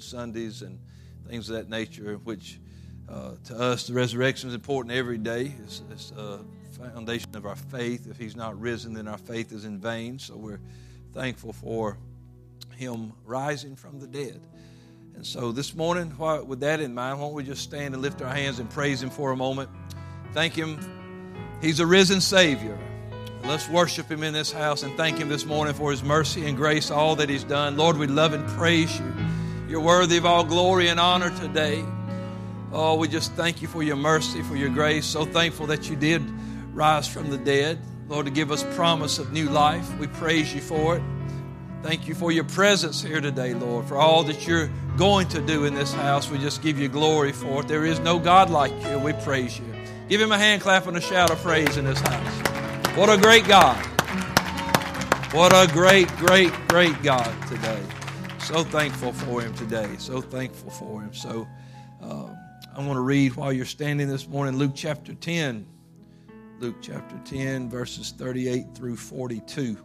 Sundays and things of that nature, which uh, to us the resurrection is important every day. It's, it's a foundation of our faith. If He's not risen, then our faith is in vain. So we're thankful for Him rising from the dead. And so this morning, with that in mind, why don't we just stand and lift our hands and praise Him for a moment? Thank Him. He's a risen Savior. Let's worship Him in this house and thank Him this morning for His mercy and grace, all that He's done. Lord, we love and praise You. You're worthy of all glory and honor today. Oh, we just thank You for Your mercy, for Your grace. So thankful that You did rise from the dead. Lord, to give us promise of new life. We praise You for it. Thank you for your presence here today, Lord, for all that you're going to do in this house. We just give you glory for it. There is no God like you. We praise you. Give him a hand clap and a shout of praise in this house. What a great God. What a great, great, great God today. So thankful for him today. So thankful for him. So um, I want to read while you're standing this morning Luke chapter 10. Luke chapter 10, verses 38 through 42.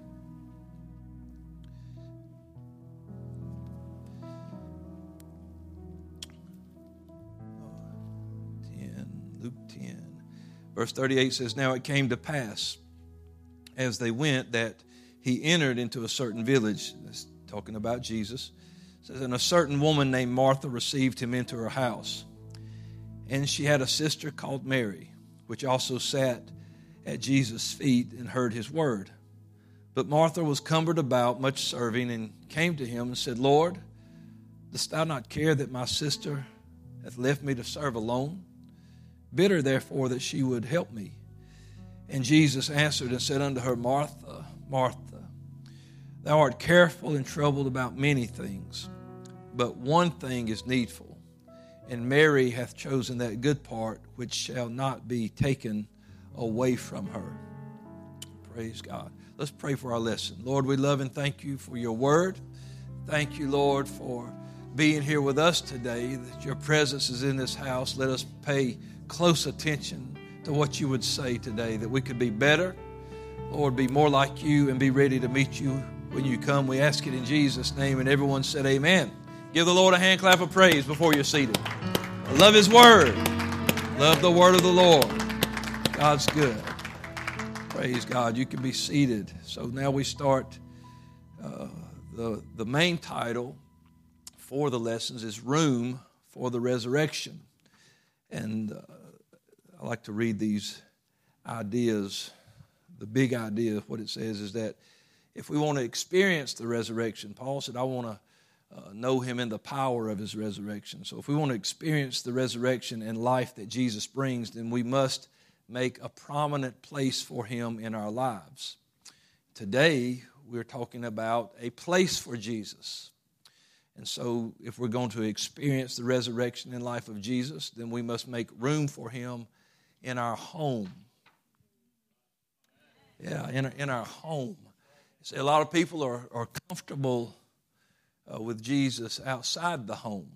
10. Verse 38 says, Now it came to pass as they went that he entered into a certain village. That's talking about Jesus. Says, And a certain woman named Martha received him into her house. And she had a sister called Mary, which also sat at Jesus' feet and heard his word. But Martha was cumbered about, much serving, and came to him and said, Lord, dost thou not care that my sister hath left me to serve alone? Bid her, therefore, that she would help me. And Jesus answered and said unto her, Martha, Martha, thou art careful and troubled about many things, but one thing is needful. And Mary hath chosen that good part which shall not be taken away from her. Praise God. Let's pray for our lesson. Lord, we love and thank you for your word. Thank you, Lord, for being here with us today, that your presence is in this house. Let us pay close attention to what you would say today, that we could be better, Lord, be more like you and be ready to meet you when you come. We ask it in Jesus' name. And everyone said, Amen. Give the Lord a hand clap of praise before you're seated. I love His Word. Love the Word of the Lord. God's good. Praise God. You can be seated. So now we start. Uh, the, the main title for the lessons is Room for the Resurrection. And uh, I like to read these ideas. The big idea of what it says is that if we want to experience the resurrection, Paul said, I want to uh, know him in the power of his resurrection. So if we want to experience the resurrection and life that Jesus brings, then we must make a prominent place for him in our lives. Today, we're talking about a place for Jesus. And so, if we're going to experience the resurrection and life of Jesus, then we must make room for him in our home. Yeah, in, in our home. See, a lot of people are, are comfortable uh, with Jesus outside the home,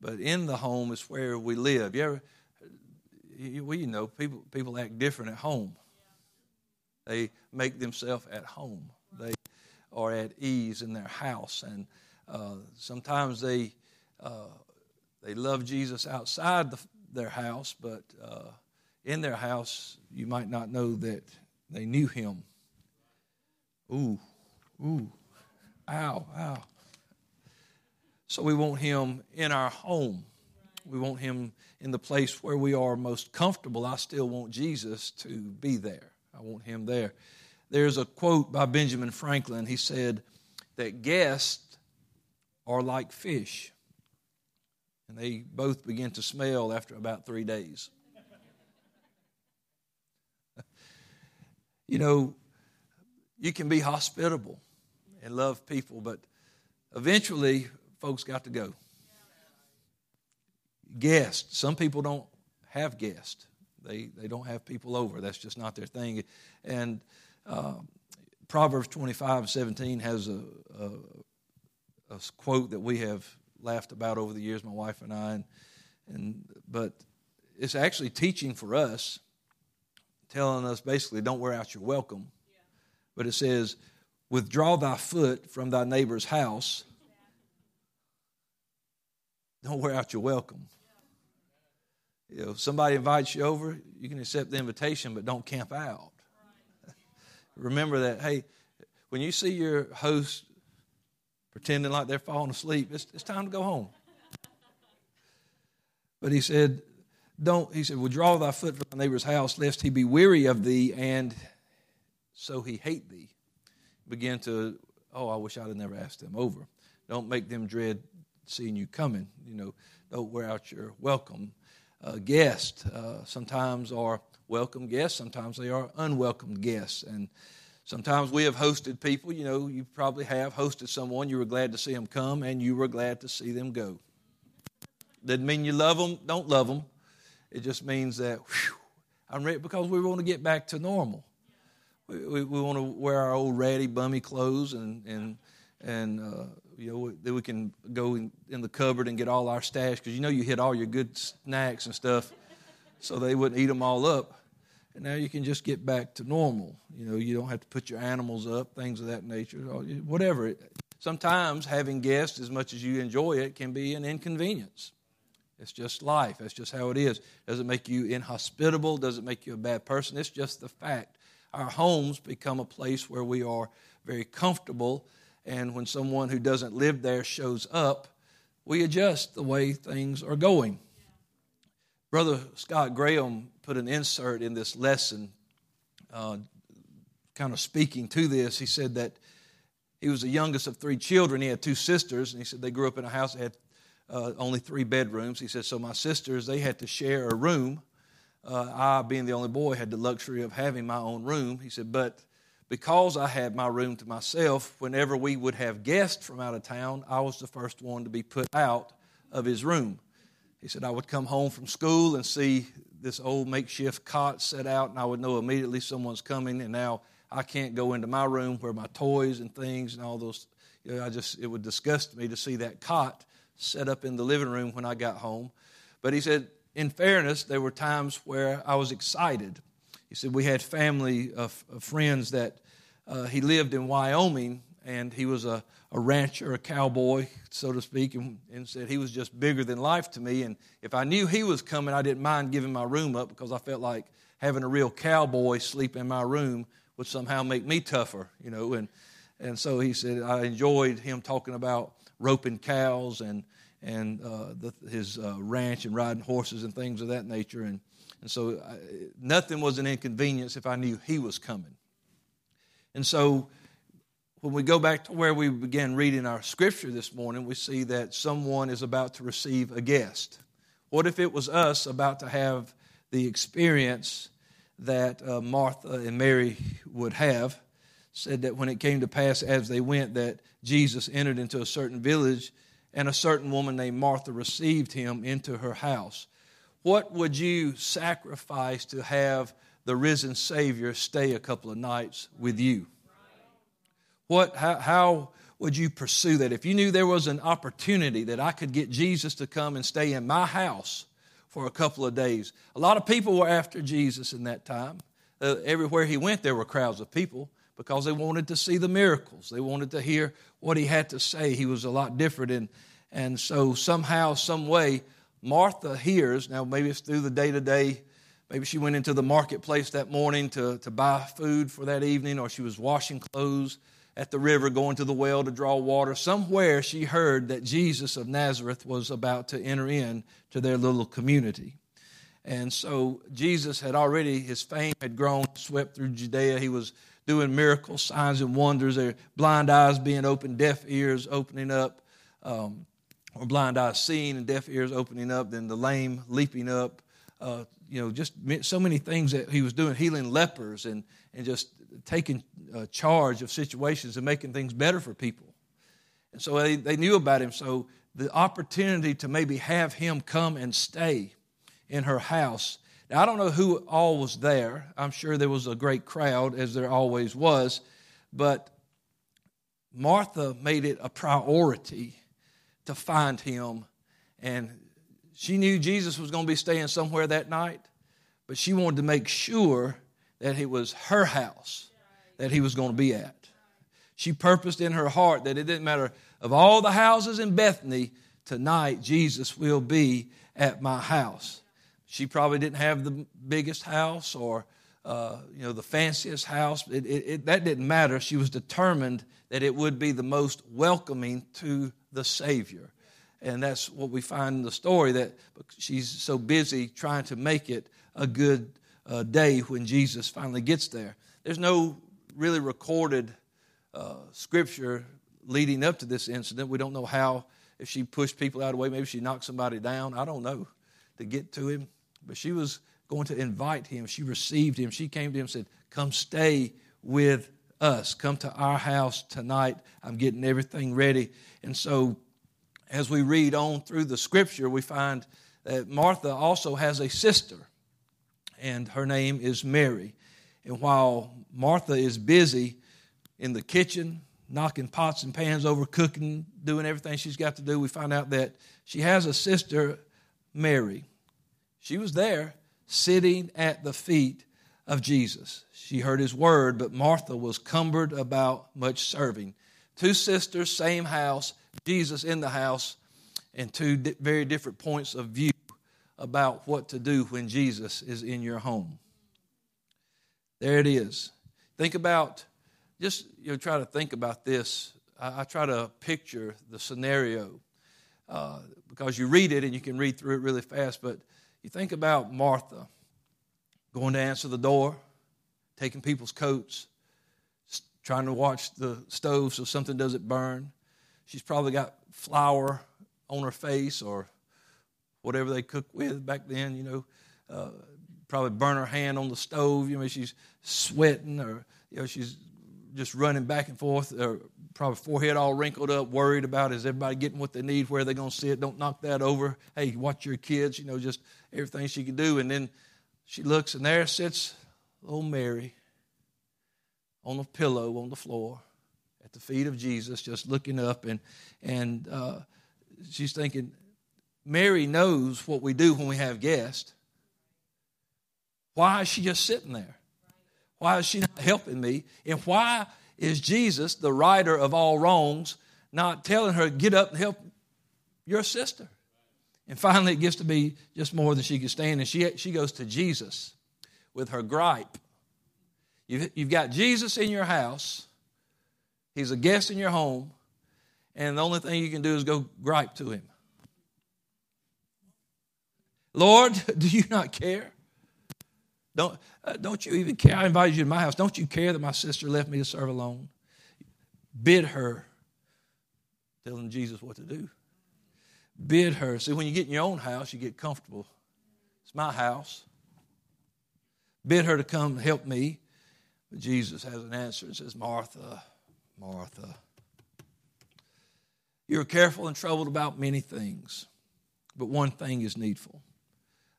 but in the home is where we live. You ever, you, well, you know, people, people act different at home. They make themselves at home. They are at ease in their house, and uh, sometimes they uh, they love Jesus outside the, their house, but uh, in their house, you might not know that they knew him. Ooh, ooh, ow, ow. So we want him in our home. We want him in the place where we are most comfortable. I still want Jesus to be there. I want him there. There's a quote by Benjamin Franklin. He said that guests are like fish, and they both begin to smell after about three days. you know, you can be hospitable and love people, but eventually folks got to go. Guests. Some people don't have guests. They they don't have people over. That's just not their thing. And uh, Proverbs twenty five seventeen has a, a, a quote that we have laughed about over the years, my wife and I, and, and but it's actually teaching for us telling us basically, don't wear out your welcome. But it says, withdraw thy foot from thy neighbor's house don't wear out your welcome. You know, if somebody invites you over, you can accept the invitation, but don't camp out. Remember that, hey, when you see your host pretending like they're falling asleep, it's, it's time to go home. But he said, don't, he said, withdraw thy foot from thy neighbor's house, lest he be weary of thee, and so he hate thee. Begin to, oh, I wish I'd have never asked them over. Don't make them dread seeing you coming. You know, don't wear out your welcome. Uh, guests uh, sometimes are welcome guests, sometimes they are unwelcome guests. And sometimes we have hosted people, you know, you probably have hosted someone, you were glad to see them come, and you were glad to see them go. Doesn't mean you love them, don't love them. It just means that, whew, I'm ready because we want to get back to normal. We, we, want to wear our old ratty, bummy clothes and, and, and uh, you know, then we can go in, in the cupboard and get all our stash because you know you hit all your good snacks and stuff so they wouldn't eat them all up. And now you can just get back to normal. You know, you don't have to put your animals up, things of that nature, whatever. Sometimes having guests, as much as you enjoy it, can be an inconvenience. It's just life. That's just how it is. Does it make you inhospitable? Does it make you a bad person? It's just the fact. Our homes become a place where we are very comfortable, and when someone who doesn't live there shows up, we adjust the way things are going. Brother Scott Graham put an insert in this lesson, uh, kind of speaking to this. He said that he was the youngest of three children. He had two sisters, and he said they grew up in a house that had uh, only three bedrooms. He said, so my sisters, they had to share a room. Uh, I, being the only boy, had the luxury of having my own room. He said, but because I had my room to myself, whenever we would have guests from out of town, I was the first one to be put out of his room. He said, I would come home from school and see this old makeshift cot set out, and I would know immediately someone's coming, and now I can't go into my room where my toys and things and all those. You know, I just it would disgust me to see that cot set up in the living room when I got home. But he said, in fairness, there were times where I was excited. He said we had family of, of friends that uh, he lived in Wyoming, and he was a, a rancher, a cowboy, so to speak, and, and, said he was just bigger than life to me. And if I knew he was coming, I didn't mind giving my room up because I felt like having a real cowboy sleep in my room would somehow make me tougher, you know. And, and so he said, I enjoyed him talking about roping cows and, and uh, the, his uh, ranch and riding horses and things of that nature. And, and so I, nothing was an inconvenience if I knew he was coming. And so when we go back to where we began reading our scripture this morning, we see that someone is about to receive a guest. What if it was us about to have the experience that uh, Martha and Mary would have? Said that when it came to pass as they went, that Jesus entered into a certain village, and a certain woman named Martha received him into her house. What would you sacrifice to have the risen Savior stay a couple of nights with you? What, how, how would you pursue that? If you knew there was an opportunity that I could get Jesus to come and stay in my house for a couple of days. A lot of people were after Jesus in that time. Uh, everywhere he went, there were crowds of people because they wanted to see the miracles. They wanted to hear what he had to say. He was a lot different. And, and so, somehow, some way, Martha hears. Now, maybe it's through the day to day. Maybe she went into the marketplace that morning to, to buy food for that evening, or she was washing clothes at the river going to the well to draw water. Somewhere she heard that Jesus of Nazareth was about to enter in to their little community. And so Jesus had already, his fame had grown, swept through Judea. He was doing miracles, signs, and wonders. Their blind eyes being opened, deaf ears opening up, um, or blind eyes seeing and deaf ears opening up, then the lame leaping up. Uh, you know, just so many things that he was doing, healing lepers and, and just taking uh, charge of situations and making things better for people. And so they, they knew about him. So the opportunity to maybe have him come and stay in her house. Now, I don't know who all was there. I'm sure there was a great crowd, as there always was. But Martha made it a priority to find him. And she knew Jesus was going to be staying somewhere that night, but she wanted to make sure that it was her house that he was going to be at. She purposed in her heart that it didn't matter of all the houses in Bethany tonight Jesus will be at my house. She probably didn't have the biggest house or uh, you know the fanciest house. It, it, it, that didn't matter. She was determined that it would be the most welcoming to the Savior, and that's what we find in the story. That she's so busy trying to make it a good uh, day when Jesus finally gets there. There's no really recorded uh, scripture leading up to this incident. We don't know how if she pushed people out of the way, maybe she knocked somebody down. I don't know to get to him, but she was going to invite him. She received him. She came to him and said, Come stay with us. Come to our house tonight. I'm getting everything ready. And so, as we read on through the scripture, we find that Martha also has a sister, and her name is Mary. And while Martha is busy in the kitchen, knocking pots and pans over, cooking, doing everything she's got to do, we find out that she has a sister, Mary. She was there, sitting at the feet of Jesus. She heard his word, but Martha was cumbered about much serving. Two sisters, same house, Jesus in the house, and two very different points of view about what to do when Jesus is in your home. There it is. Think about, just you know, try to think about this. I, I try to picture the scenario uh, because you read it and you can read through it really fast, but you think about Martha going to answer the door, taking people's coats, trying to watch the stove so something doesn't burn. She's probably got flour on her face or whatever they cook with back then, you know. Uh, probably burn her hand on the stove. You know, she's sweating or, you know, she's just running back and forth, or probably forehead all wrinkled up, worried about is everybody getting what they need, where they're going to sit. Don't knock that over. Hey, watch your kids, you know, just everything she could do. And then she looks, and there sits little Mary on a pillow on the floor at the feet of Jesus, just looking up. And, and uh, she's thinking, Mary knows what we do when we have guests. Why is she just sitting there? Why is she not helping me? And why is Jesus, the righter of all wrongs, not telling her, get up and help your sister? And finally, it gets to be just more than she can stand, and she, she goes to Jesus with her gripe. You've, you've got Jesus in your house, he's a guest in your home, and the only thing you can do is go gripe to him. Lord, do you not care? Don't, uh, don't you even care? I invited you to my house. Don't you care that my sister left me to serve alone? Bid her, telling Jesus what to do. Bid her. See, when you get in your own house, you get comfortable. It's my house. Bid her to come help me. But Jesus has an answer and says, Martha, Martha, you're careful and troubled about many things, but one thing is needful.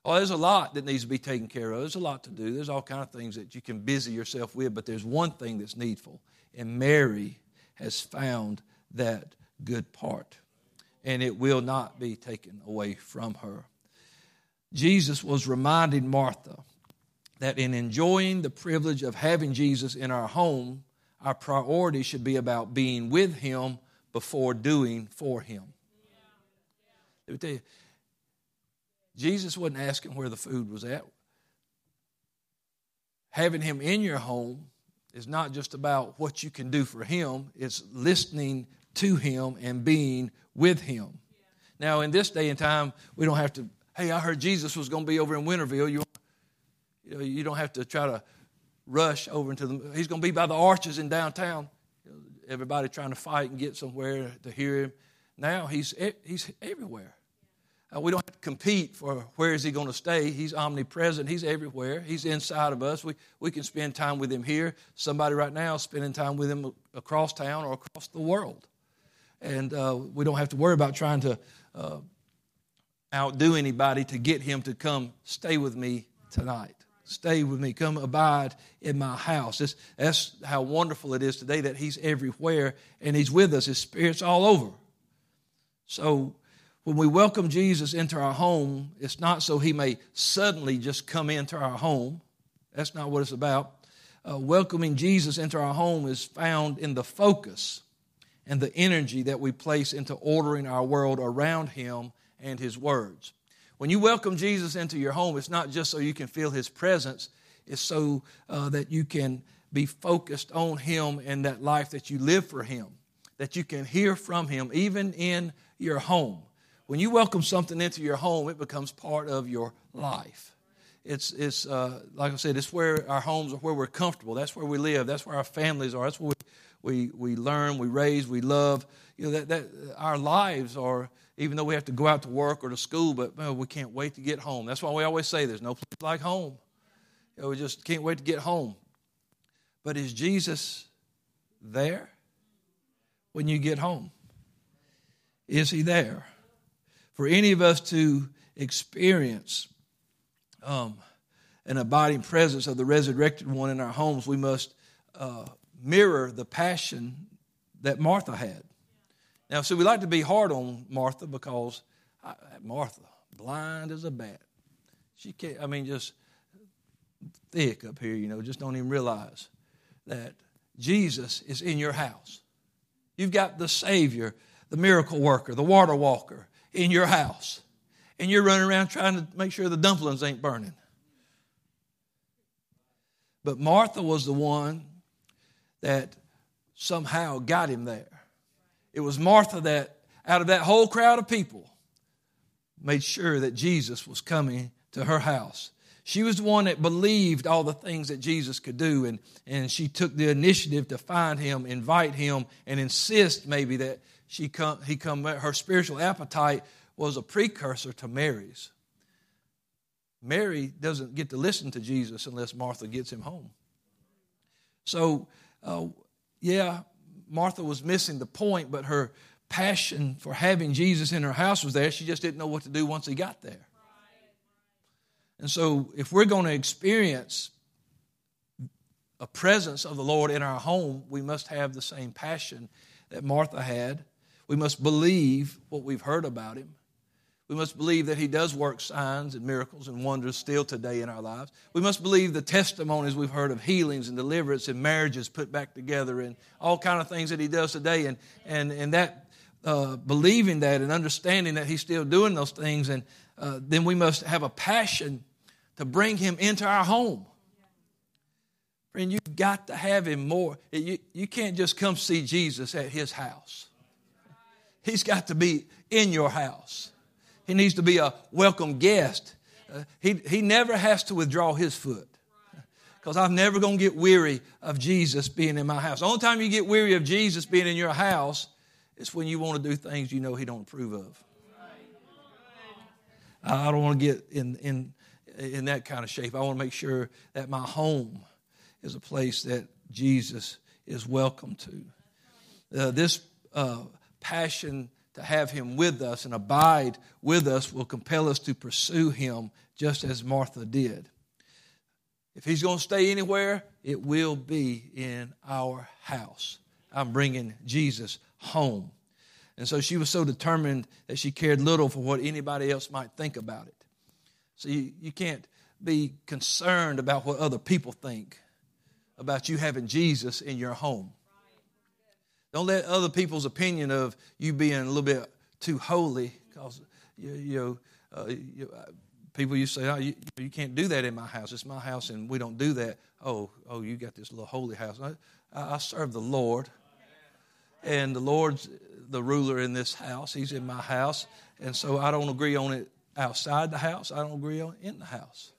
Oh, there's a lot that needs to be taken care of. There's a lot to do. There's all kind of things that you can busy yourself with, but there's one thing that's needful. And Mary has found that good part. And it will not be taken away from her. Jesus was reminding Martha that in enjoying the privilege of having Jesus in our home, our priority should be about being with him before doing for him. Let me tell you, Jesus wasn't asking where the food was at. Having him in your home is not just about what you can do for him, it's listening to him and being with him. Now, in this day and time, we don't have to, hey, I heard Jesus was going to be over in Winterville. You, you, know, you don't have to try to rush over into the, he's going to be by the arches in downtown. Everybody trying to fight and get somewhere to hear him. Now he's, he's everywhere. Uh, we don't have to compete for where is he going to stay. He's omnipresent. He's everywhere. He's inside of us. We, we can spend time with him here. Somebody right now spending time with him across town or across the world. And uh, we don't have to worry about trying to uh, outdo anybody to get him to come stay with me tonight. Stay with me. Come abide in my house. That's, that's how wonderful it is today that he's everywhere and he's with us. His spirit's all over. So when we welcome Jesus into our home, it's not so he may suddenly just come into our home. That's not what it's about. Uh, welcoming Jesus into our home is found in the focus and the energy that we place into ordering our world around Him and His words. When you welcome Jesus into your home, it's not just so you can feel His presence, it's so uh, that you can be focused on Him and that life that you live for Him, that you can hear from Him even in your home. When you welcome something into your home, it becomes part of your life. It's, it's uh, like I said, it's where our homes are where we're comfortable. That's where we live. That's where our families are. That's where we, we, we learn, we raise, we love. You know, that, that our lives are, even though we have to go out to work or to school, but well, we can't wait to get home. That's why we always say there's no place like home. You know, we just can't wait to get home. But is Jesus there when you get home? Is he there? For any of us to experience um, an abiding presence of the resurrected one in our homes, we must uh, mirror the passion that Martha had. Now, so we like to be hard on Martha because I, Martha, blind as a bat. She can't, I mean, just thick up here, you know, just don't even realize that Jesus is in your house. You've got the Savior, the miracle worker, the water walker in your house. And you're running around trying to make sure the dumplings ain't burning. But Martha was the one that somehow got him there. It was Martha that, out of that whole crowd of people, made sure that Jesus was coming to her house. She was the one that believed all the things that Jesus could do, and, and she took the initiative to find him, invite him, and insist maybe that she come, he come. Her spiritual appetite was a precursor to Mary's. Mary doesn't get to listen to Jesus unless Martha gets him home. So, uh, yeah, Martha was missing the point, but her passion for having Jesus in her house was there. She just didn't know what to do once he got there. And so, if we're going to experience a presence of the Lord in our home, we must have the same passion that Martha had. We must believe what we've heard about him. We must believe that he does work signs and miracles and wonders still today in our lives. We must believe the testimonies we've heard of healings and deliverance and marriages put back together and all kind of things that he does today. And, and, and that uh, believing that and understanding that he's still doing those things, and uh, then we must have a passion to bring him into our home. Friend, you've got to have him more. You, you can't just come see Jesus at his house. He's got to be in your house. He needs to be a welcome guest. Uh, he, he never has to withdraw his foot because I'm never going to get weary of Jesus being in my house. The only time you get weary of Jesus being in your house is when you want to do things you know he don't approve of. I don't want to get in, in, in that kind of shape. I want to make sure that my home is a place that Jesus is welcome to. Uh, this uh, passion to have him with us and abide with us will compel us to pursue him just as Martha did. If he's going to stay anywhere, it will be in our house. I'm bringing Jesus home. And so she was so determined that she cared little for what anybody else might think about it. So you, you can't be concerned about what other people think about you having Jesus in your home. Don't let other people's opinion of you being a little bit too holy, because you, you know, uh, you, uh, people you say, oh, you, you, can't do that in my house. It's my house, and we don't do that. Oh, oh, you got this little holy house. I, I serve the Lord, and the Lord's the ruler in this house. He's in my house, and so I don't agree on it outside the house. I don't agree on it in the house.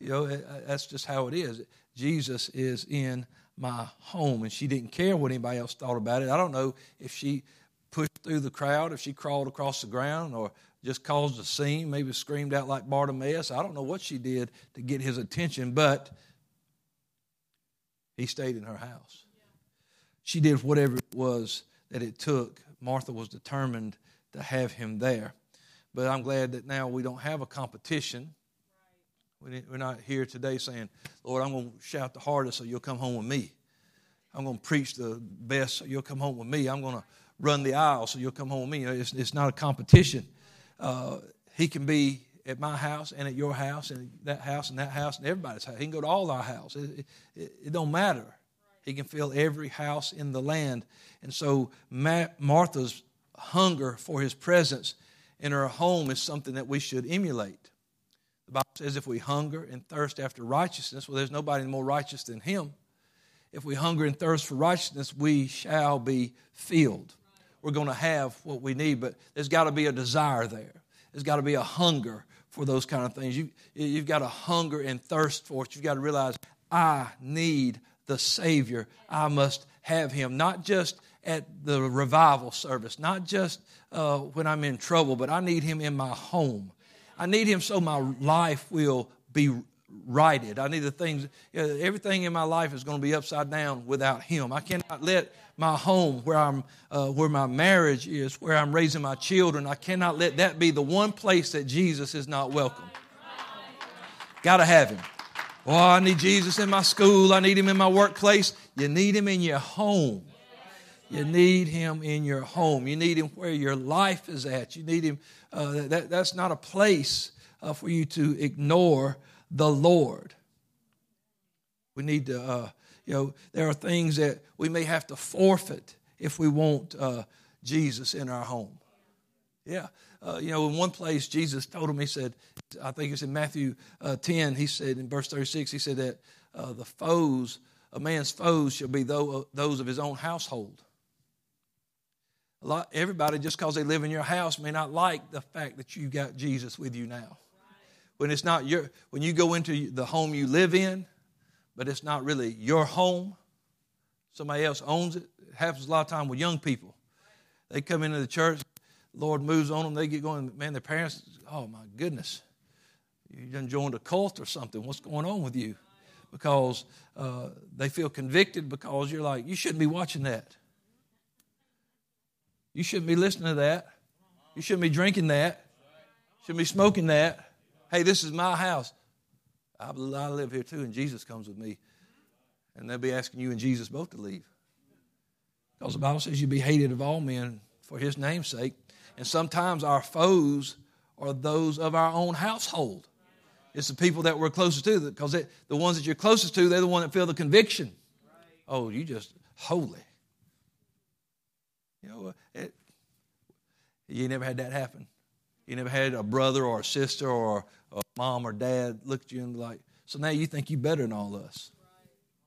You know, that's just how it is. Jesus is in my home. And she didn't care what anybody else thought about it. I don't know if she pushed through the crowd, if she crawled across the ground, or just caused a scene, maybe screamed out like Bartimaeus. I don't know what she did to get his attention, but he stayed in her house. She did whatever it was that it took. Martha was determined to have him there. But I'm glad that now we don't have a competition we're not here today saying, Lord, I'm going to shout the hardest so you'll come home with me. I'm going to preach the best so you'll come home with me. I'm going to run the aisle so you'll come home with me. It's, it's not a competition. Uh, he can be at my house and at your house and that house and that house and everybody's house. He can go to all our houses. It, it, it don't matter. He can fill every house in the land. And so Martha's hunger for his presence in her home is something that we should emulate. The Bible says if we hunger and thirst after righteousness, well, there's nobody more righteous than him. If we hunger and thirst for righteousness, we shall be filled. We're going to have what we need, but there's got to be a desire there. There's got to be a hunger for those kind of things. You, you've got to hunger and thirst for it. You've got to realize, I need the Savior. I must have Him, not just at the revival service, not just uh, when I'm in trouble, but I need Him in my home. I need Him so my life will be righted. I need the things, everything in my life is going to be upside down without Him. I cannot let my home, where I'm, uh, where my marriage is, where I'm raising my children, I cannot let that be the one place that Jesus is not welcome. Got to have Him. Oh, I need Jesus in my school. I need Him in my workplace. You need Him in your home. You need him in your home. You need him where your life is at. You need him. Uh, that, that's not a place uh, for you to ignore the Lord. We need to, uh, you know, there are things that we may have to forfeit if we want uh, Jesus in our home. Yeah. Uh, you know, in one place, Jesus told him, He said, I think it's in Matthew uh, 10, He said in verse 36, He said that the foes, a man's foes shall be those of his own household. Lot, everybody, just because they live in your house, may not like the fact that you got Jesus with you now. When it's not your, when you go into the home you live in, but it's not really your home, somebody else owns it. It happens a lot of time with young people. They come into the church, Lord moves on them, they get going. Man, their parents, oh my goodness, you done joined a cult or something. What's going on with you? Because uh, they feel convicted because you're like, you shouldn't be watching that. You shouldn't be listening to that. You shouldn't be drinking that. Shouldn't be smoking that. Hey, this is my house. I, live here too, and Jesus comes with me. And they'll be asking you and Jesus both to leave. Because the Bible says you'll be hated of all men for his name's sake. And sometimes our foes are those of our own household. It's the people that we're closest to, because the ones that you're closest to, they're the one that feel the conviction. Oh, you just holy. You know, it, you never had that happen. You never had a brother or a sister or a mom or dad look at you and like, so now you think you're better than all us.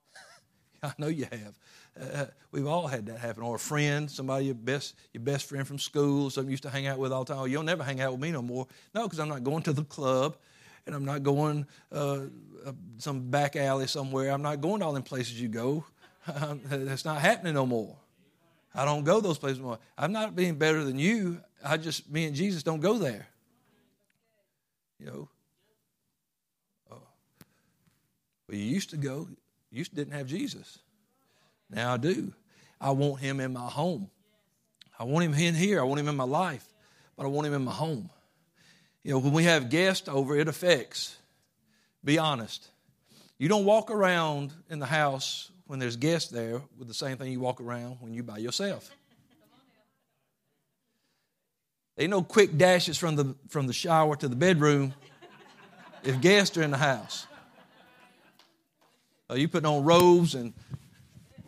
I know you have. Uh, we've all had that happen. Or a friend, somebody your best your best friend from school, something you used to hang out with all the time. Oh, you'll never hang out with me no more. No, because I'm not going to the club, and I'm not going uh, uh, some back alley somewhere. I'm not going to all them places you go. That's not happening no more. I don't go those places anymore. I'm not being better than you. I just, me and Jesus don't go there. You know. Oh. Well, you used to go. You didn't have Jesus. Now I do. I want him in my home. I want him in here. I want him in my life. But I want him in my home. You know, when we have guests over, it affects. Be honest. You don't walk around in the house when there's guests there with the same thing you walk around when you by yourself. Ain't no quick dashes from the, from the shower to the bedroom if guests are in the house. Uh, you putting on robes and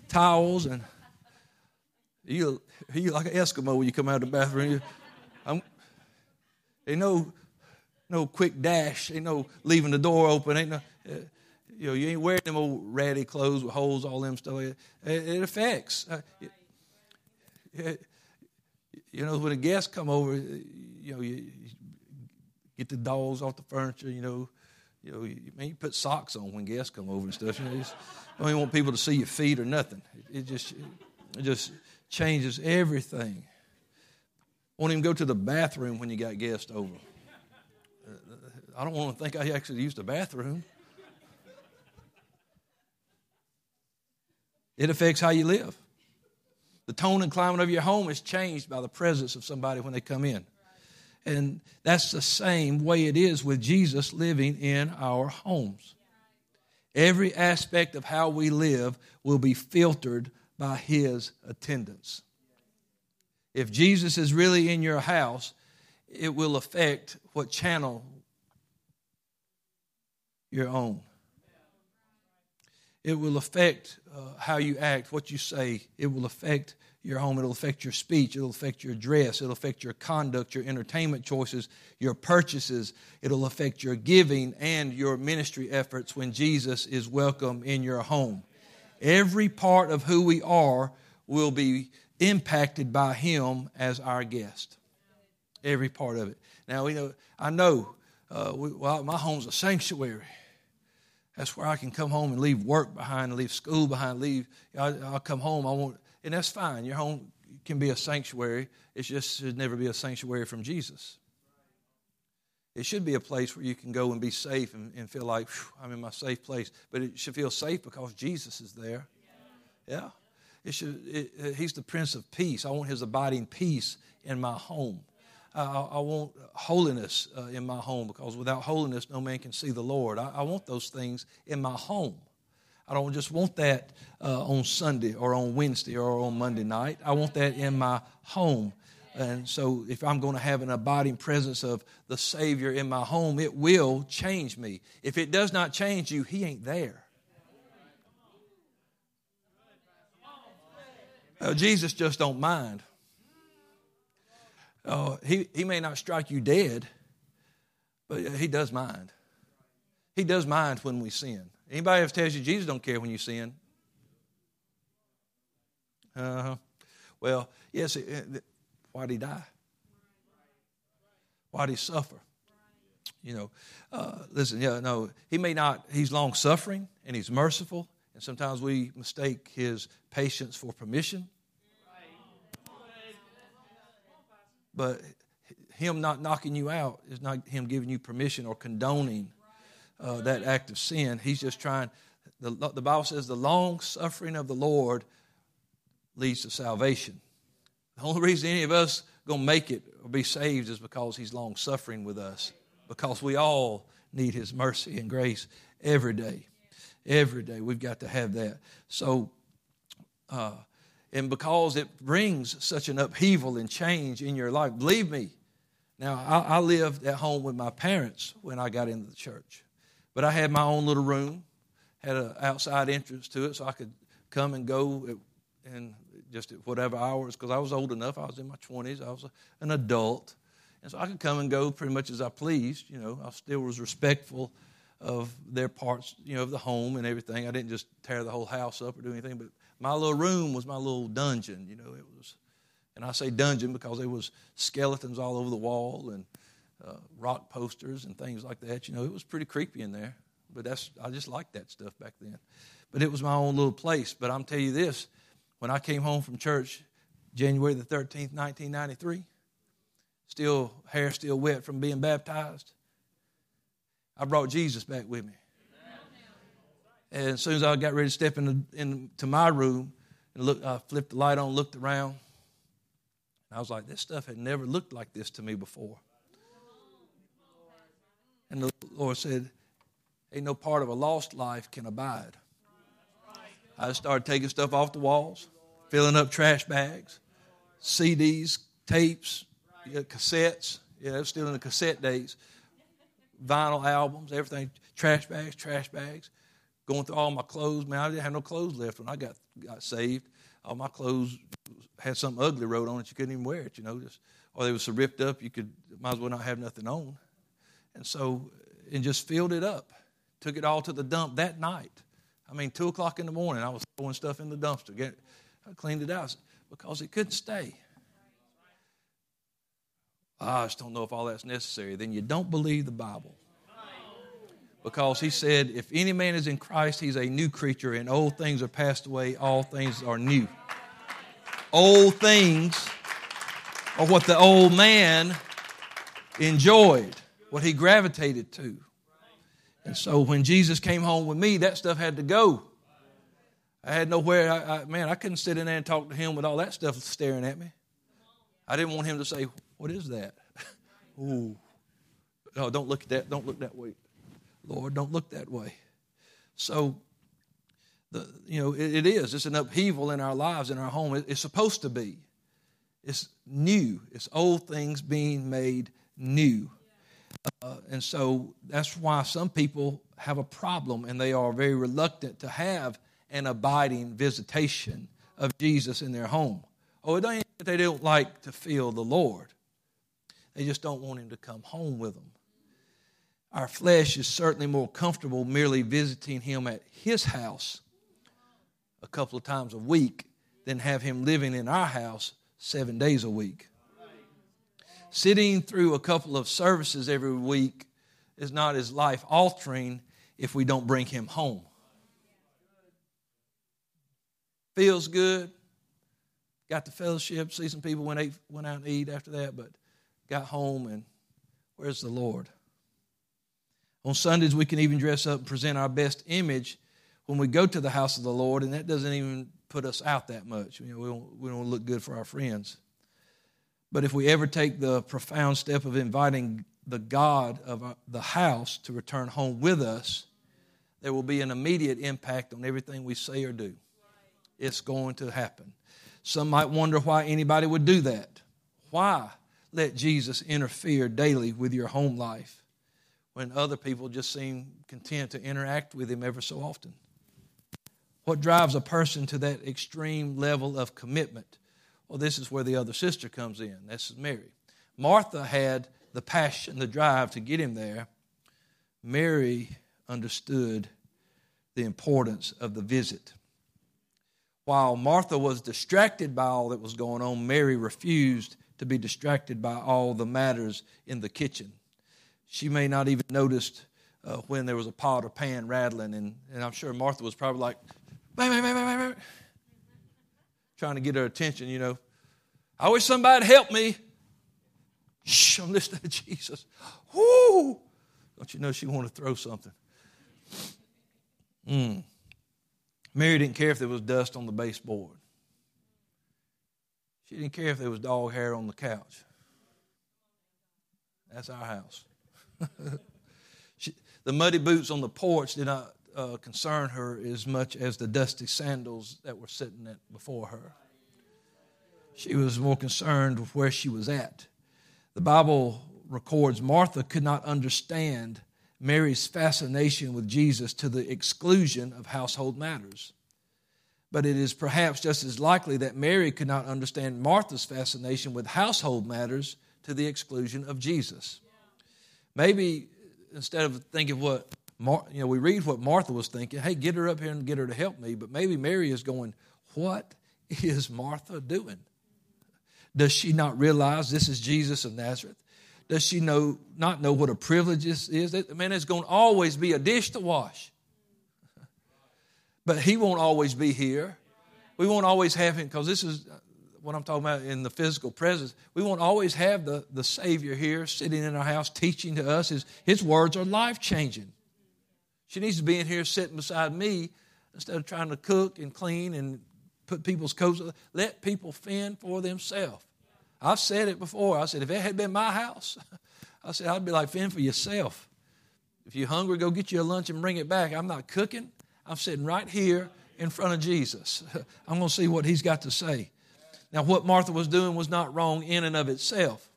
towels and you you like an Eskimo when you come out of the bathroom. You, I'm, ain't no no quick dash. Ain't no leaving the door open. Ain't no. Uh, you know, you ain't wearing them old ratty clothes with holes, all them stuff. It, it affects. Uh, it, you know, when a guest come over, you know, you, you, get the dolls off the furniture. You know, you know, you, man, you put socks on when guests come over and stuff. You know, you don't even want people to see your feet or nothing. It, it just, it just changes everything. Won't even go to the bathroom when you got guests over. Uh, I don't want to think I actually used the bathroom. It affects how you live. The tone and climate of your home is changed by the presence of somebody when they come in. And that's the same way it is with Jesus living in our homes. Every aspect of how we live will be filtered by his attendance. If Jesus is really in your house, it will affect what channel you're on. It will affect uh, how you act, what you say. It will affect your home. It'll affect your speech. It'll affect your dress. It'll affect your conduct, your entertainment choices, your purchases. It'll affect your giving and your ministry efforts when Jesus is welcome in your home. Every part of who we are will be impacted by Him as our guest. Every part of it. Now, we know, I know, uh, we, well, my home's a sanctuary. That's where I can come home and leave work behind, leave school behind, leave. I'll, I'll come home. I want, and that's fine. Your home can be a sanctuary. It just should never be a sanctuary from Jesus. It should be a place where you can go and be safe and, and feel like I'm in my safe place. But it should feel safe because Jesus is there. Yeah. It should, it, he's the Prince of Peace. I want his abiding peace in my home. I, I want holiness uh, in my home because without holiness, no man can see the Lord. I, I want those things in my home. I don't just want that uh, on Sunday or on Wednesday or on Monday night. I want that in my home. And so, if I'm going to have an abiding presence of the Savior in my home, it will change me. If it does not change you, He ain't there. Uh, Jesus just don't mind. Uh, he, he may not strike you dead, but he does mind. He does mind when we sin. Anybody ever tells you Jesus don't care when you sin? Uh-huh. Well, yes, why did he die? Why did he suffer? You know, uh, listen, yeah, no, he may not, he's long suffering and he's merciful, and sometimes we mistake his patience for permission. But him not knocking you out is not him giving you permission or condoning uh, that act of sin. He's just trying. The, the Bible says the long suffering of the Lord leads to salvation. The only reason any of us gonna make it or be saved is because He's long suffering with us. Because we all need His mercy and grace every day. Every day we've got to have that. So. Uh, and because it brings such an upheaval and change in your life. Believe me, now I, I, lived at home with my parents when I got into the church, but I had my own little room, had an outside entrance to it, so I could come and go and just at whatever hours because I was old enough. I was in my twenties. I was an adult, and so I could come and go pretty much as I pleased. You know, I still was respectful of their parts, you know, of the home and everything. I didn't just tear the whole house up or do anything, but my little room was my little dungeon. You know, it was, and I say dungeon because there was skeletons all over the wall and uh, rock posters and things like that. You know, it was pretty creepy in there. But that's I just liked that stuff back then. But it was my own little place. But I'm telling you this: when I came home from church, January the 13th, 1993, still hair still wet from being baptized, I brought Jesus back with me. And as soon as I got ready to step into, into my room and look, I flipped the light on, looked around, and I was like, this stuff had never looked like this to me before. And the Lord said, Ain't no part of a lost life can abide. I started taking stuff off the walls, filling up trash bags, CDs, tapes, cassettes. Yeah, it was still in the cassette days. Vinyl albums, everything, trash bags, trash bags going through all my clothes. Man, I didn't have no clothes left when I got got saved. All my clothes had something ugly wrote on it. You couldn't even wear it, you know, just or they were so ripped up you could might as well not have nothing on. And so, and just filled it up. Took it all to the dump that night. I mean, two o'clock in the morning, I was throwing stuff in the dumpster. Get, I cleaned it out because it couldn't stay. I just don't know if all that's necessary. Then you don't believe the Bible because he said, If any man is in Christ, he's a new creature, and old things are passed away, all things are new. Old things are what the old man enjoyed, what he gravitated to. And so when Jesus came home with me, that stuff had to go. I had nowhere, I, I, man, I couldn't sit in there and talk to him with all that stuff staring at me. I didn't want him to say, What is that? Ooh. Don't look at that. Don't look that way. Lord, don't look that way. So, the, you know, it, it is. It's an upheaval in our lives, in our home. It, it's supposed to be. It's new. It's old things being made new. Uh, and so that's why some people have a problem and they are very reluctant to have an abiding visitation of Jesus in their home. Oh, it ain't that they don't like to feel the Lord, they just don't want Him to come home with them. Our flesh is certainly more comfortable merely visiting Him at His house a couple of times a week than have Him living in our house seven days a week. Sitting through a couple of services every week is not as life altering if we don't bring Him home. Feels good. Got the fellowship, see some people when they went out and eat after that, but got home and where's the Lord? On Sundays, we can even dress up and present our best image when we go to the house of the Lord, and that doesn't even put us out that much. You know, we don't, we don't look good for our friends. But if we ever take the profound step of inviting the God of the house to return home with us, there will be an immediate impact on everything we say or do. It's going to happen. Some might wonder why anybody would do that. Why let Jesus interfere daily with your home life when other people just seem content to interact with Him ever so often? What drives a person to that extreme level of commitment? Well, this is where the other sister comes in. This is Mary. Martha had the passion, the drive to get him there. Mary understood the importance of the visit. While Martha was distracted by all that was going on, Mary refused to be distracted by all the matters in the kitchen. She may not even noticed uh, when there was a pot or pan rattling, and, and I'm sure Martha was probably like, bang, bang, bang, bang, bang, trying to get her attention, you know. I wish somebody'd help me. Shh, I'm listening to Jesus. Whoo! Don't you know she wanted to throw something? Mm. Mary didn't care if there was dust on the baseboard. She didn't care if there was dog hair on the couch. That's our house. She, the muddy boots on the porch did not uh, concern her as much as the dusty sandals that were sitting before her. She was more concerned with where she was at. The Bible records Martha could not understand Mary's fascination with Jesus to the exclusion of household matters. But it is perhaps just as likely that Mary could not understand Martha's fascination with household matters to the exclusion of Jesus. Maybe instead of thinking what Mar- you know, we read what Martha was thinking. Hey, get her up here and get her to help me. But maybe Mary is going, What is Martha doing? Does she not realize this is Jesus of Nazareth? Does she know not know what a privilege this is? Man is going to always be a dish to wash. But he won't always be here. We won't always have him because this is what I'm talking about in the physical presence. We won't always have the, the Savior here sitting in our house teaching to us. His, his words are life changing. She needs to be in here sitting beside me instead of trying to cook and clean and put people's coats. Let people fend for themselves. I've said it before. I said, if it had been my house, I said, I'd be like, fend for yourself. If you're hungry, go get you a lunch and bring it back. I'm not cooking. I'm sitting right here in front of Jesus. I'm going to see what he's got to say. Now, what Martha was doing was not wrong in and of itself.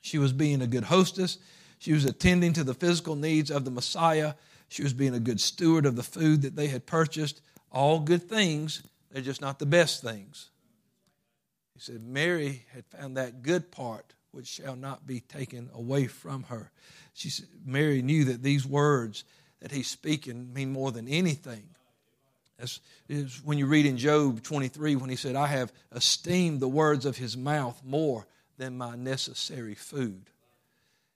She was being a good hostess. She was attending to the physical needs of the Messiah she was being a good steward of the food that they had purchased. All good things, they're just not the best things. He said, Mary had found that good part which shall not be taken away from her. She said, Mary knew that these words that he's speaking mean more than anything. As is when you read in Job 23 when he said, I have esteemed the words of his mouth more than my necessary food.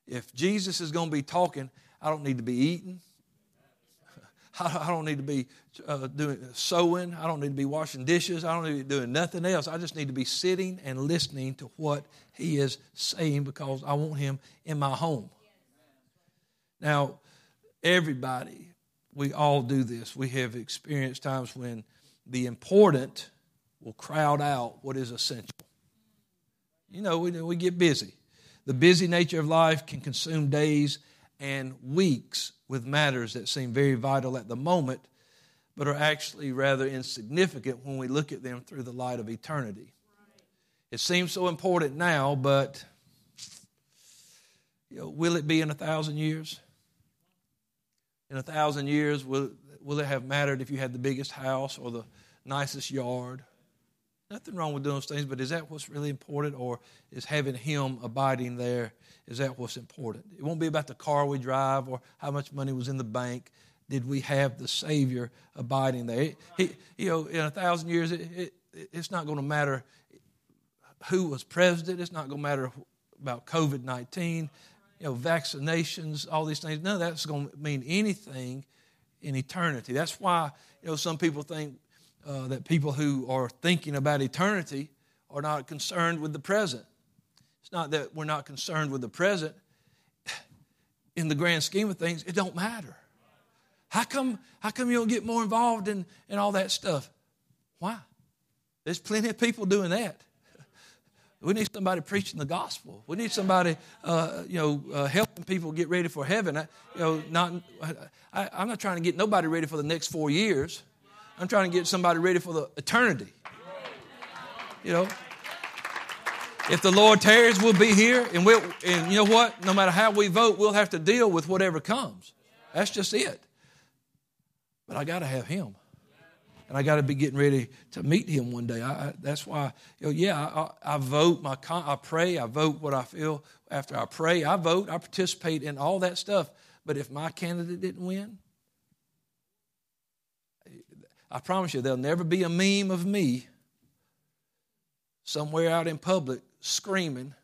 If Jesus is going to be talking, I don't need to be eating. I don't need to be uh, doing sewing. I don't need to be washing dishes. I don't need to be doing nothing else. I just need to be sitting and listening to what he is saying because I want him in my home. Now, everybody, we all do this. We have experienced times when the important will crowd out what is essential. You know, we, we get busy. The busy nature of life can consume days and weeks with matters that seem very vital at the moment, but are actually rather insignificant when we look at them through the light of eternity. It seems so important now, but You know, will it be in a thousand years? In a thousand years, will, will it have mattered if you had the biggest house or the nicest yard? Nothing wrong with doing those things, but is that what's really important, or is having Him abiding there? Is that what's important? It won't be about the car we drive or how much money was in the bank. Did we have the Savior abiding there? He, you know, in a thousand years, it, it, it's not going to matter who was president. It's not going to matter about COVID nineteen, you know, vaccinations, all these things. None of that's going to mean anything in eternity. That's why you know some people think uh, that people who are thinking about eternity are not concerned with the present. It's not that we're not concerned with the present. In the grand scheme of things, it don't matter. How come, how come you don't get more involved in, in all that stuff? Why? There's plenty of people doing that. We need somebody preaching the gospel. We need somebody, uh, you know, uh, helping people get ready for heaven. I, you know, not. I, I'm not trying to get nobody ready for the next four years. I'm trying to get somebody ready for the eternity. You know, if the Lord tarries, we'll be here, and we'll, and you know what? No matter how we vote, we'll have to deal with whatever comes. That's just it. But I got to have Him, and I got to be getting ready to meet Him one day. I, I, that's why, you know, yeah, I, I vote. My I pray. I vote what I feel after I pray. I vote. I participate in all that stuff. But if my candidate didn't win, I promise you, there'll never be a meme of me somewhere out in public screaming.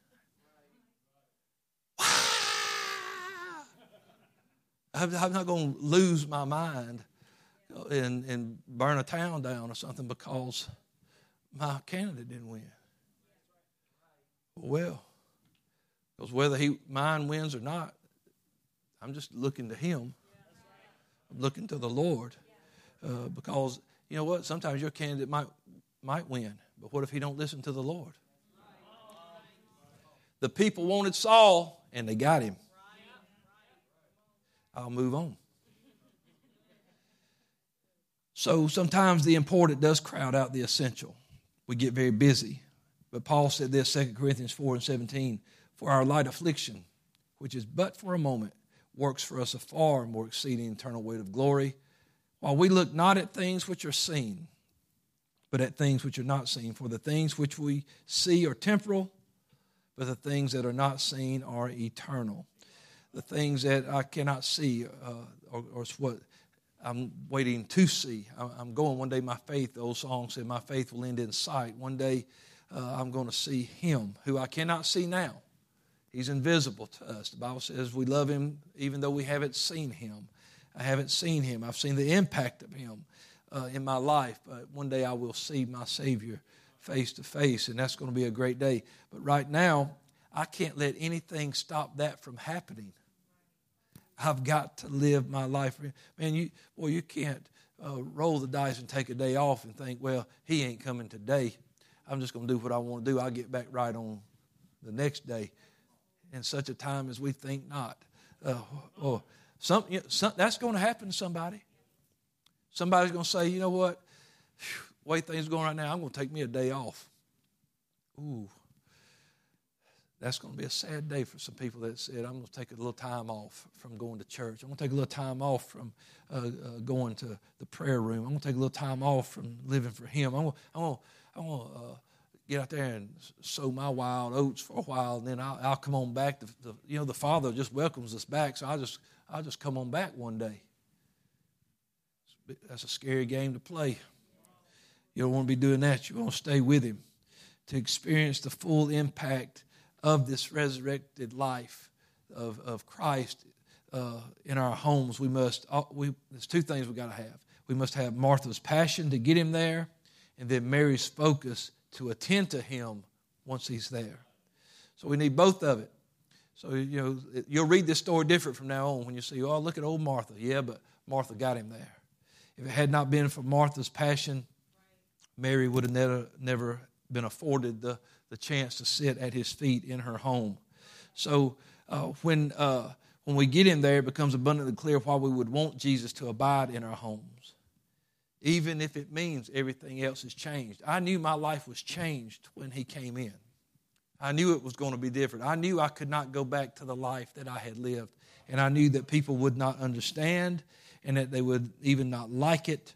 I'm not going to lose my mind and, and burn a town down or something because my candidate didn't win. Well, because whether he mine wins or not, I'm just looking to him. I'm looking to the Lord. Uh, because you know what? Sometimes your candidate might might win, but what if he don't listen to the Lord? The people wanted Saul, and they got him. I'll move on. So sometimes the important does crowd out the essential. We get very busy. But Paul said this, 2 Corinthians 4 and 17 For our light affliction, which is but for a moment, works for us a far more exceeding eternal weight of glory while we look not at things which are seen, but at things which are not seen. For the things which we see are temporal, but the things that are not seen are eternal. The things that I cannot see, uh, or, or what I'm waiting to see. I'm going one day. My faith, the old song said, "My faith will end in sight." One day, uh, I'm going to see Him, who I cannot see now. He's invisible to us. The Bible says we love Him even though we haven't seen Him. I haven't seen him. I've seen the impact of him uh, in my life. But one day I will see my Savior face to face, and that's going to be a great day. But right now, I can't let anything stop that from happening. I've got to live my life. Man, you boy, you can't uh, roll the dice and take a day off and think, well, he ain't coming today. I'm just going to do what I want to do. I'll get back right on the next day. In such a time as we think not. Uh, oh, some, that's going to happen to somebody. Somebody's going to say, you know what? the way things are going right now, I'm going to take me a day off. Ooh. That's going to be a sad day for some people that said, I'm going to take a little time off from going to church. I'm going to take a little time off from uh, uh, going to the prayer room. I'm going to take a little time off from living for Him. I'm going to, uh, get out there and sow my wild oats for a while, and then I'll, I'll come on back. The, you know, the Father just welcomes us back, so I'll just I'll just come on back one day. That's a scary game to play. You don't want to be doing that. You want to stay with Him to experience the full impact of this resurrected life of, of Christ uh, in our homes. We must, we, there's two things we've got to have. We must have Martha's passion to get Him there, and then Mary's focus to attend to Him once He's there. So we need both of it. So, you know, you'll read this story different from now on when you see, oh, look at old Martha. Yeah, but Martha got him there. If it had not been for Martha's passion, Mary would have never, never been afforded the, the chance to sit at his feet in her home. So, uh, when, uh, when we get in there, it becomes abundantly clear why we would want Jesus to abide in our homes, even if it means everything else has changed. I knew my life was changed when he came in. I knew it was going to be different. I knew I could not go back to the life that I had lived. And I knew that people would not understand and that they would even not like it.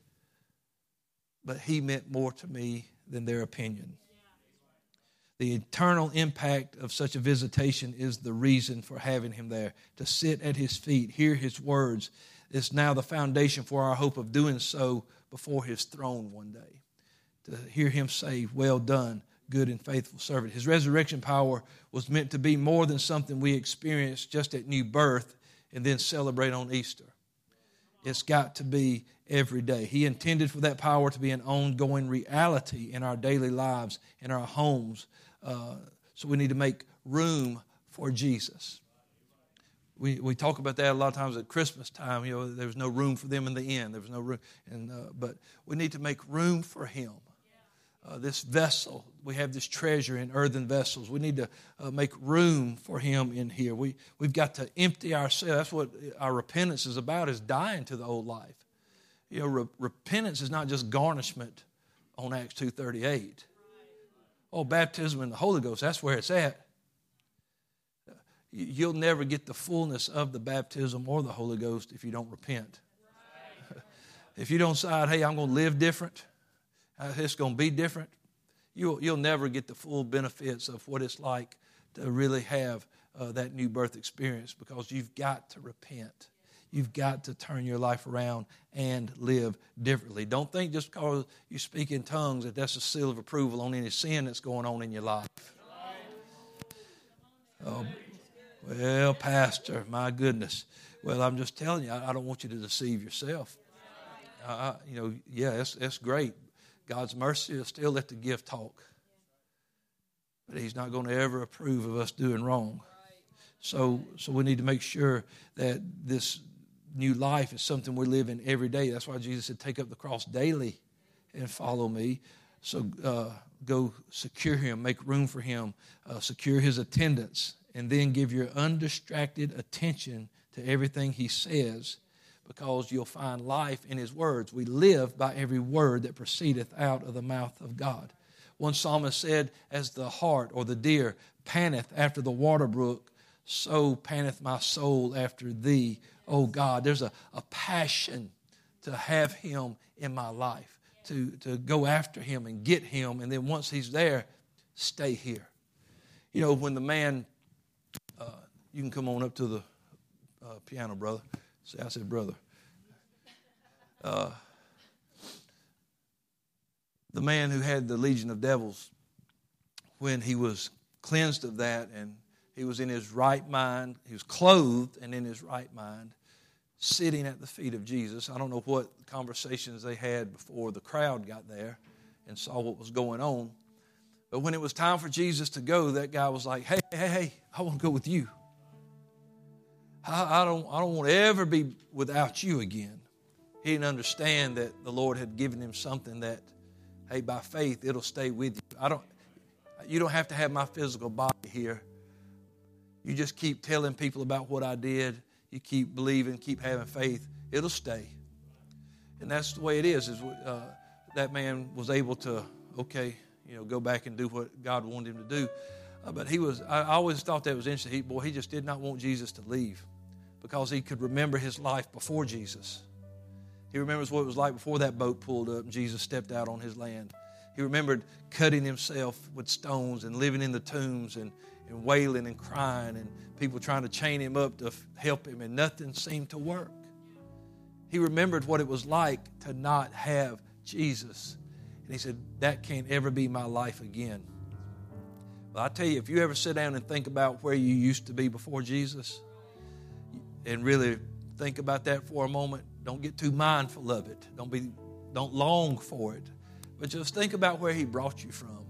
But he meant more to me than their opinion. The eternal impact of such a visitation is the reason for having him there. To sit at his feet, hear his words, is now the foundation for our hope of doing so before his throne one day. To hear him say, Well done, good and faithful servant. His resurrection power was meant to be more than something we experience just at new birth and then celebrate on Easter. It's got to be every day. He intended for that power to be an ongoing reality in our daily lives, in our homes. Uh, so we need to make room for Jesus. We, we talk about that a lot of times at Christmas time. You know, there was no room for them in the inn. There was no room, and uh, but we need to make room for Him uh, this vessel. We have this treasure in earthen vessels. We need to uh, make room for Him in here. We, we've got to empty ourselves. That's what our repentance is about, is dying to the old life. You know, re- repentance is not just garnishment on Acts 2.38. Oh, baptism in the Holy Ghost, that's where it's at. You'll never get the fullness of the baptism or the Holy Ghost if you don't repent. if you don't decide, hey, I'm going to live different, uh, it's going to be different. You'll, you'll never get the full benefits of what it's like to really have uh, that new birth experience because you've got to repent. You've got to turn your life around and live differently. Don't think just because you speak in tongues that that's a seal of approval on any sin that's going on in your life. Oh, well, Pastor, my goodness. Well, I'm just telling you, I, don't want you to deceive yourself. Uh, you know, yeah, that's, that's great. God's mercy will still let the gift talk. But He's not going to ever approve of us doing wrong. So, so we need to make sure that this new life is something we live in every day. That's why Jesus said, Take up the cross daily and follow me. So uh, go secure Him, make room for Him, uh, secure His attendance, and then give your undistracted attention to everything He says because you'll find life in his words. We live by every word that proceedeth out of the mouth of God. One psalmist said, As the hart or the deer panteth after the water brook, so panteth my soul after thee, O God. There's a, a passion to have him in my life, to, to go after him and get him, and then once he's there, stay here. You know, when the man, uh, you can come on up to the uh, piano, brother. See, I said, brother. Uh, the man who had the legion of devils, when he was cleansed of that and he was in his right mind, he was clothed and in his right mind, sitting at the feet of Jesus. I don't know what conversations they had before the crowd got there and saw what was going on. But when it was time for Jesus to go, that guy was like, hey, hey, hey, I want to go with you. I, I, don't, I don't want to ever be without you again. He didn't understand that the Lord had given him something that, hey, by faith, it'll stay with you. I don't, you don't have to have my physical body here. You just keep telling people about what I did. You keep believing, keep having faith. It'll stay. And that's the way it is. Is uh, that man was able to, okay, you know, go back and do what God wanted him to do. Uh, but he was, I always thought that was interesting. He, boy, he just did not want Jesus to leave because he could remember his life before Jesus. He remembers what it was like before that boat pulled up and Jesus stepped out on his land. He remembered cutting himself with stones and living in the tombs and, and wailing and crying and people trying to chain him up to help him, and nothing seemed to work. He remembered what it was like to not have Jesus. And he said, That can't ever be my life again. Well, I tell you, if you ever sit down and think about where you used to be before Jesus and really think about that for a moment, don't get too mindful of it. Don't be don't long for it. But just think about where he brought you from.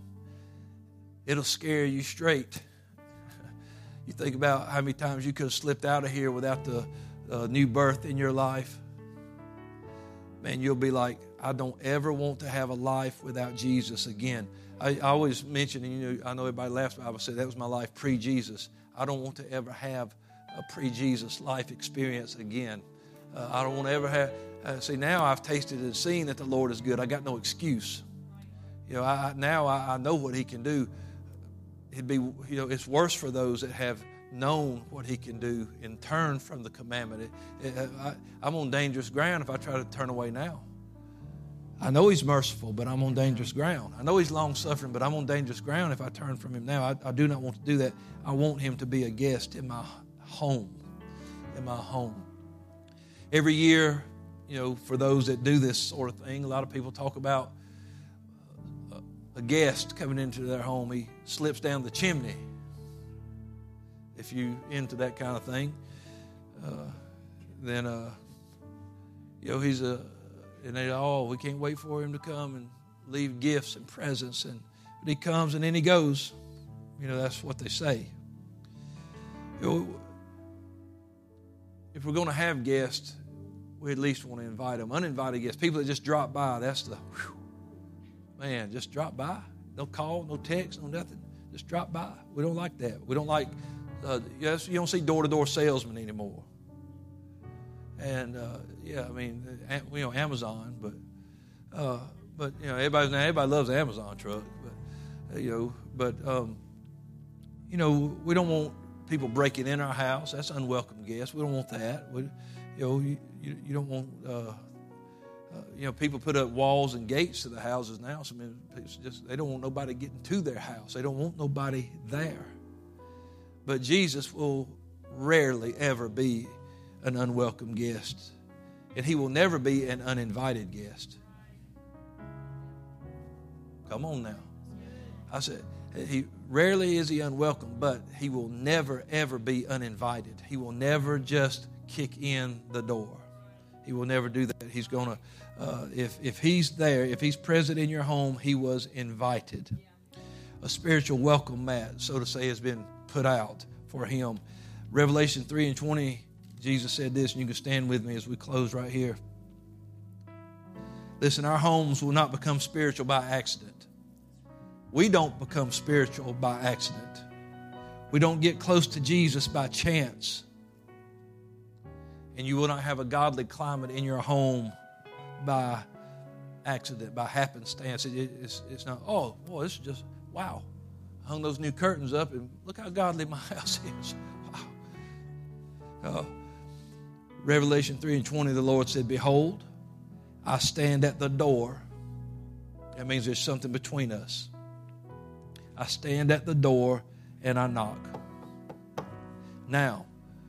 It'll scare you straight. You think about how many times you could have slipped out of here without the uh, new birth in your life. Man, you'll be like, I don't ever want to have a life without Jesus again. I, I always mention, and you know, I know everybody laughs, but I would say that was my life pre Jesus. I don't want to ever have a pre Jesus life experience again. Uh, I don't want to ever have. Uh, see, now I've tasted and seen that the Lord is good. I got no excuse. You know, I, now I, I know what He can do. It'd be, you know, it's worse for those that have known what he can do and turn from the commandment. It, it, I, I'm on dangerous ground if I try to turn away now. I know he's merciful, but I'm on dangerous ground. I know he's long suffering, but I'm on dangerous ground if I turn from him now. I, I, do not want to do that. I want him to be a guest in my home. In my home. Every year, you know, for those that do this sort of thing, a lot of people talk about a guest coming into their home. He slips down the chimney. If you into that kind of thing, uh, then uh, you know he's a and they oh we can't wait for him to come and leave gifts and presents and but he comes and then he goes you know that's what they say you know, if we're going to have guests we at least want to invite them uninvited guests people that just drop by that's the whew, man just drop by no call no text no nothing just drop by we don't like that we don't like uh, you don't see door-to-door salesmen anymore and uh, yeah, I mean, you know, Amazon, but uh, but you know, everybody now everybody loves Amazon truck, but uh, you know, but um, you know, we don't want people breaking in our house. That's unwelcome guests. We don't want that. We, you know, you, you, you don't want. Uh, you know, people put up walls and gates to the houses now. So I mean, just they don't want nobody getting to their house. They don't want nobody there. But Jesus will rarely ever be an unwelcome guest. And he will never be an uninvited guest. Come on now. I said, he rarely is he unwelcome, but he will never ever be uninvited. He will never just kick in the door. He will never do that. He's going to, uh, if, if he's there, if he's present in your home, he was invited. A spiritual welcome mat, so to say, has been put out for him. Revelation 3 and 20 Jesus said this, and you can stand with me as we close right here. Listen, our homes will not become spiritual by accident. We don't become spiritual by accident. We don't get close to Jesus by chance. And you will not have a godly climate in your home by accident, by happenstance. It, it, it's, it's not, oh, boy, this is just, wow. I hung those new curtains up, and look how godly my house is. Wow. Uh, Revelation 3 and 20, the Lord said, Behold, I stand at the door. That means there's something between us. I stand at the door and I knock. Now,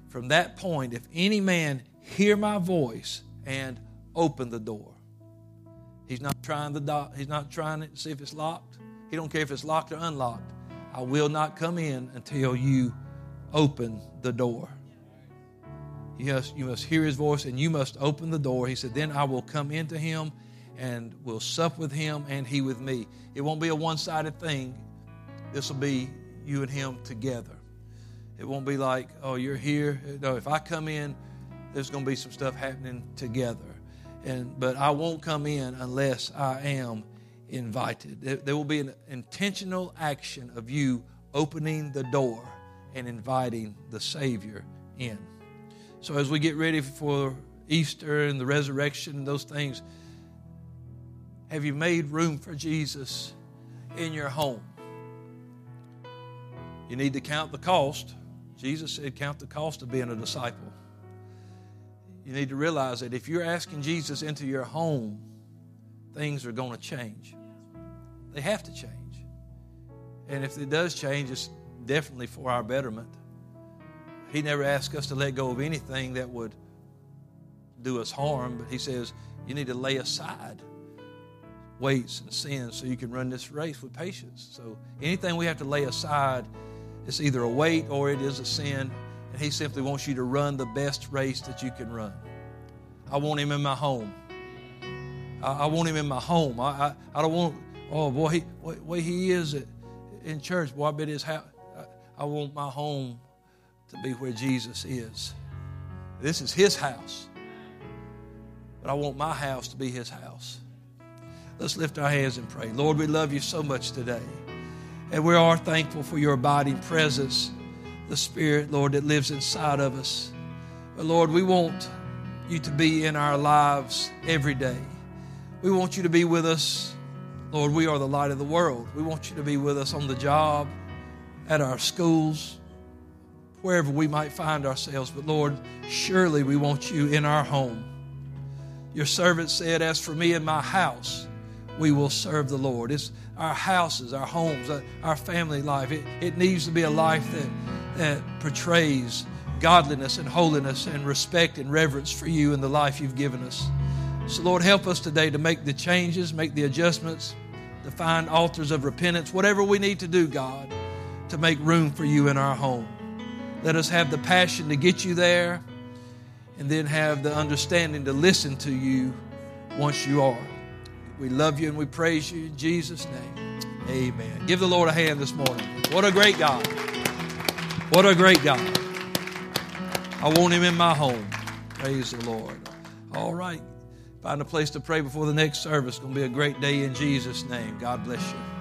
from that point, if any man hear my voice and open the door, he's not trying the do- he's not trying to see if it's locked. He don't care if it's locked or unlocked. I will not come in until you open the door. You must, you must hear his voice and you must open the door. He said, Then I will come into him and will sup with him and he with me. It won't be a one sided thing. This will be you and him together. It won't be like, oh, you're here. No, if I come in, there's going to be some stuff happening together. And but I won't come in unless I am invited. There will be an intentional action of you opening the door and inviting the Savior in. So as we get ready for Easter and the resurrection and those things, have you made room for Jesus in your home? You need to count the cost. Jesus said, Count the cost of being a disciple. You need to realize that if you're asking Jesus into your home, things are going to change. They have to change. And if it does change, it's definitely for our betterment. He never asked us to let go of anything that would do us harm, but He says you need to lay aside weights and sins so you can run this race with patience. So anything we have to lay aside, it's either a weight or it is a sin, and He simply wants you to run the best race that you can run. I want Him in my home. I, I want Him in my home. I, I, I don't want, oh boy, he, way He is in church, boy, I bet His house. I, I want my home to be where Jesus is. This is His house. But I want my house to be His house. Let's lift our hands and pray. Lord, we love you so much today. And we are thankful for your abiding presence, the Spirit, Lord, that lives inside of us. But Lord, we want you to be in our lives every day. We want you to be with us. Lord, we are the light of the world. We want you to be with us on the job. at our schools, wherever we might find ourselves. But Lord, surely we want you in our home. Your servant said, As for me and my house, we will serve the Lord. It's our houses, our homes, our family life. It, it needs to be a life that, that portrays godliness and holiness and respect and reverence for you and the life you've given us. So, Lord, help us today to make the changes, make the adjustments, to find altars of repentance, whatever we need to do, God, to make room for you in our home. Let us have the passion to get you there and then have the understanding to listen to you once you are. We love you and we praise you in Jesus' name. Amen. Give the Lord a hand this morning. What a great God. What a great God. I want him in my home. Praise the Lord. All right. Find a place to pray before the next service. It's going to be a great day in Jesus' name. God bless you.